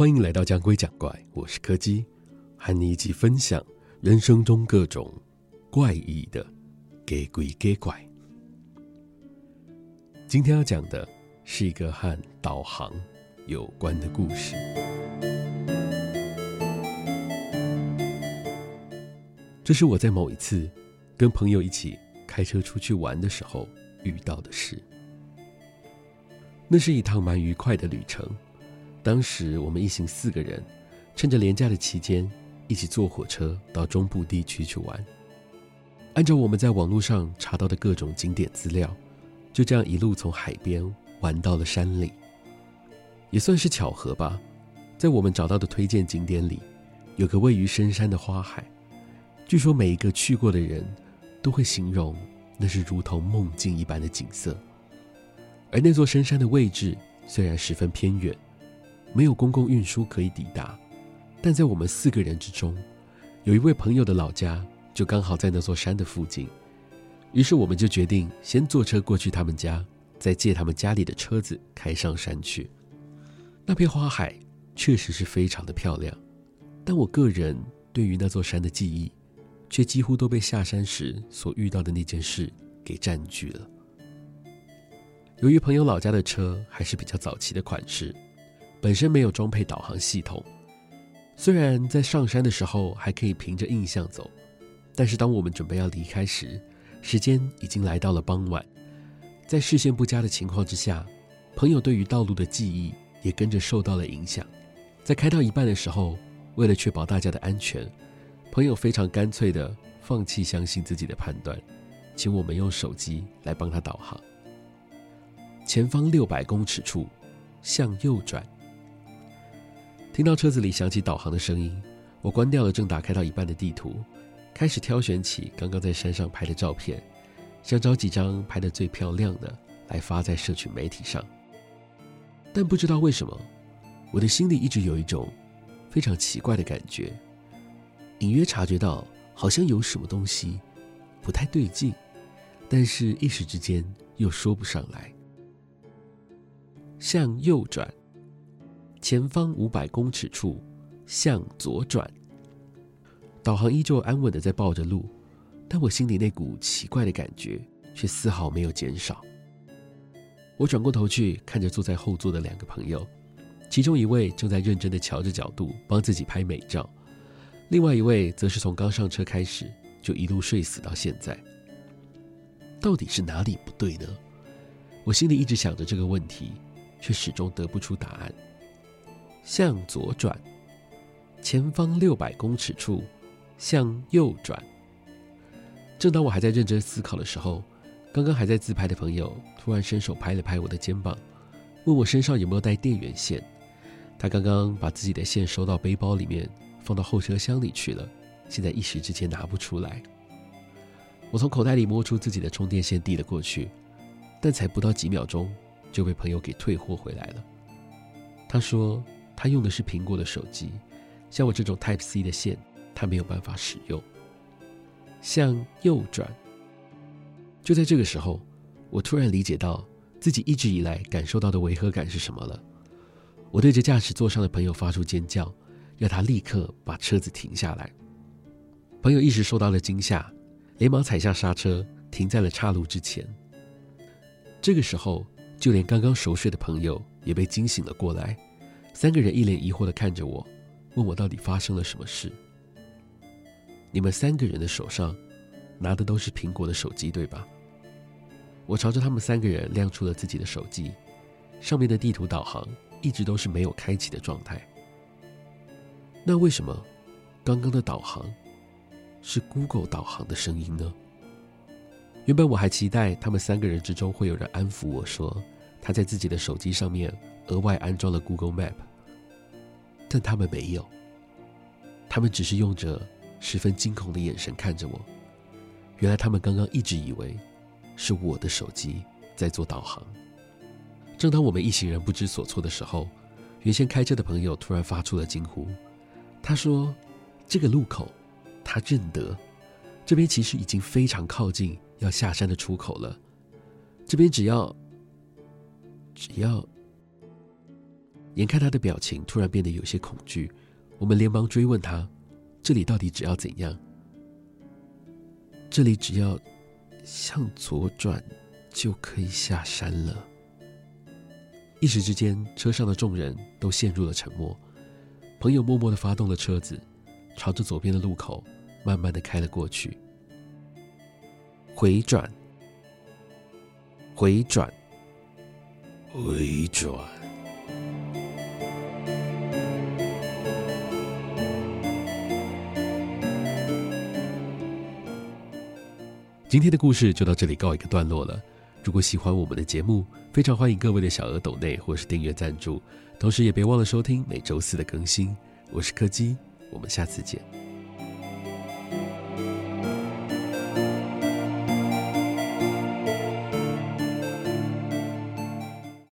欢迎来到讲鬼讲怪，我是柯基，和你一起分享人生中各种怪异的给鬼给怪。今天要讲的是一个和导航有关的故事。这是我在某一次跟朋友一起开车出去玩的时候遇到的事。那是一趟蛮愉快的旅程。当时我们一行四个人，趁着连假的期间，一起坐火车到中部地区去玩。按照我们在网络上查到的各种景点资料，就这样一路从海边玩到了山里。也算是巧合吧，在我们找到的推荐景点里，有个位于深山的花海。据说每一个去过的人都会形容那是如同梦境一般的景色。而那座深山的位置虽然十分偏远。没有公共运输可以抵达，但在我们四个人之中，有一位朋友的老家就刚好在那座山的附近，于是我们就决定先坐车过去他们家，再借他们家里的车子开上山去。那片花海确实是非常的漂亮，但我个人对于那座山的记忆，却几乎都被下山时所遇到的那件事给占据了。由于朋友老家的车还是比较早期的款式。本身没有装配导航系统，虽然在上山的时候还可以凭着印象走，但是当我们准备要离开时，时间已经来到了傍晚。在视线不佳的情况之下，朋友对于道路的记忆也跟着受到了影响。在开到一半的时候，为了确保大家的安全，朋友非常干脆地放弃相信自己的判断，请我们用手机来帮他导航。前方六百公尺处，向右转。听到车子里响起导航的声音，我关掉了正打开到一半的地图，开始挑选起刚刚在山上拍的照片，想找几张拍得最漂亮的来发在社群媒体上。但不知道为什么，我的心里一直有一种非常奇怪的感觉，隐约察觉到好像有什么东西不太对劲，但是一时之间又说不上来。向右转。前方五百公尺处，向左转。导航依旧安稳的在抱着路，但我心里那股奇怪的感觉却丝毫没有减少。我转过头去看着坐在后座的两个朋友，其中一位正在认真的瞧着角度，帮自己拍美照；另外一位则是从刚上车开始就一路睡死到现在。到底是哪里不对呢？我心里一直想着这个问题，却始终得不出答案。向左转，前方六百公尺处，向右转。正当我还在认真思考的时候，刚刚还在自拍的朋友突然伸手拍了拍我的肩膀，问我身上有没有带电源线。他刚刚把自己的线收到背包里面，放到后车厢里去了，现在一时之间拿不出来。我从口袋里摸出自己的充电线递了过去，但才不到几秒钟就被朋友给退货回来了。他说。他用的是苹果的手机，像我这种 Type C 的线，他没有办法使用。向右转。就在这个时候，我突然理解到自己一直以来感受到的违和感是什么了。我对着驾驶座上的朋友发出尖叫，要他立刻把车子停下来。朋友一时受到了惊吓，连忙踩下刹车，停在了岔路之前。这个时候，就连刚刚熟睡的朋友也被惊醒了过来。三个人一脸疑惑的看着我，问我到底发生了什么事。你们三个人的手上拿的都是苹果的手机，对吧？我朝着他们三个人亮出了自己的手机，上面的地图导航一直都是没有开启的状态。那为什么刚刚的导航是 Google 导航的声音呢？原本我还期待他们三个人之中会有人安抚我说他在自己的手机上面额外安装了 Google Map。但他们没有，他们只是用着十分惊恐的眼神看着我。原来他们刚刚一直以为是我的手机在做导航。正当我们一行人不知所措的时候，原先开车的朋友突然发出了惊呼。他说：“这个路口，他认得，这边其实已经非常靠近要下山的出口了。这边只要，只要……”眼看他的表情突然变得有些恐惧，我们连忙追问他：“这里到底只要怎样？”“这里只要向左转就可以下山了。”一时之间，车上的众人都陷入了沉默。朋友默默的发动了车子，朝着左边的路口慢慢的开了过去。回转，回转，回转。今天的故事就到这里告一个段落了。如果喜欢我们的节目，非常欢迎各位的小额抖内或是订阅赞助，同时也别忘了收听每周四的更新。我是柯基，我们下次见。